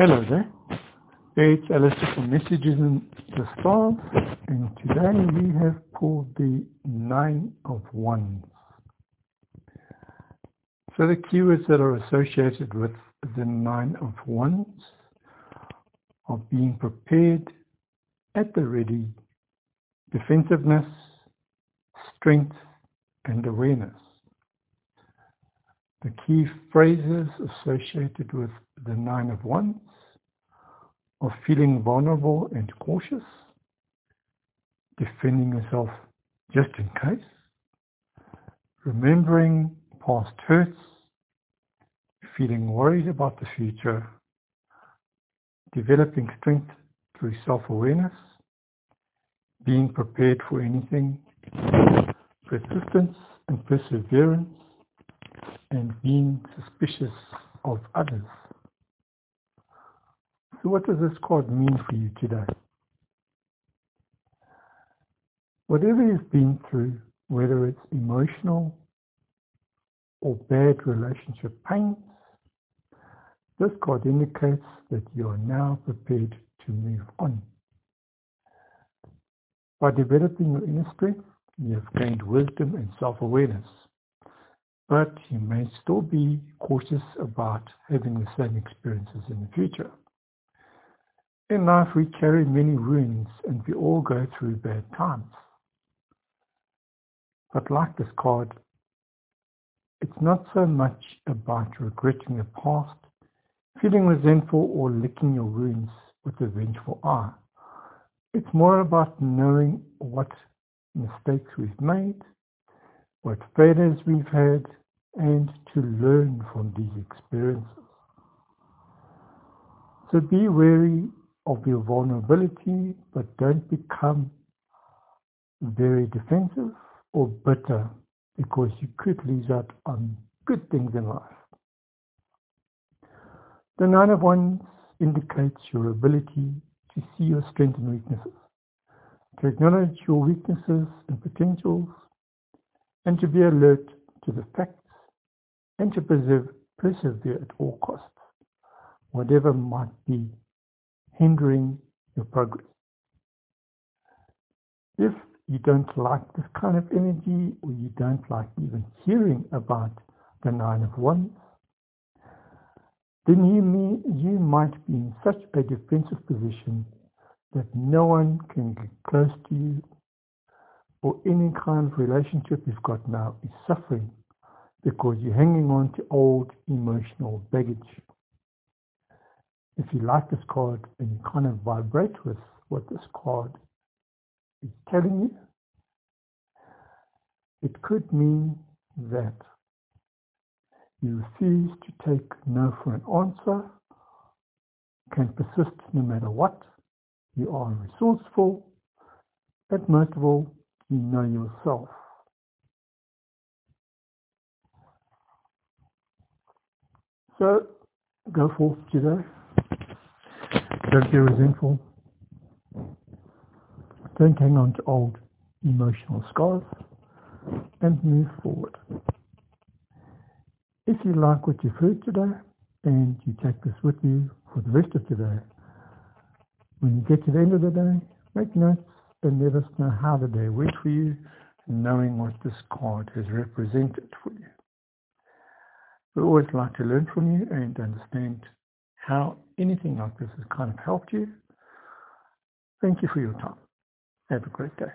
Hello there. It's Alistair from Messages in the Stars, and today we have pulled the Nine of Wands. So the keywords that are associated with the Nine of Wands are being prepared, at the ready, defensiveness, strength, and awareness. The key phrases associated with the Nine of Wands are feeling vulnerable and cautious, defending yourself just in case, remembering past hurts, feeling worried about the future, developing strength through self-awareness, being prepared for anything, persistence and perseverance, and being suspicious of others. So what does this card mean for you today? Whatever you've been through, whether it's emotional or bad relationship pains, this card indicates that you are now prepared to move on. By developing your inner strength, you have gained wisdom and self-awareness but you may still be cautious about having the same experiences in the future. In life, we carry many wounds and we all go through bad times. But like this card, it's not so much about regretting the past, feeling resentful or licking your wounds with a vengeful eye. It's more about knowing what mistakes we've made, what failures we've had, and to learn from these experiences. So be wary of your vulnerability, but don't become very defensive or bitter because you could lose out on good things in life. The Nine of Wands indicates your ability to see your strengths and weaknesses, to acknowledge your weaknesses and potentials, and to be alert to the facts and to persevere at all costs, whatever might be hindering your progress. If you don't like this kind of energy or you don't like even hearing about the Nine of Wands, then you, may, you might be in such a defensive position that no one can get close to you or any kind of relationship you've got now is suffering because you're hanging on to old emotional baggage. If you like this card and you kind of vibrate with what this card is telling you, it could mean that you refuse to take no for an answer, can persist no matter what, you are resourceful, but most of all, know yourself. So go forth today. Don't be resentful. Don't hang on to old emotional scars and move forward. If you like what you've heard today and you take this with you for the rest of today, when you get to the end of the day, make notes and let us know how the day went for you, knowing what this card has represented for you. We always like to learn from you and understand how anything like this has kind of helped you. Thank you for your time. Have a great day.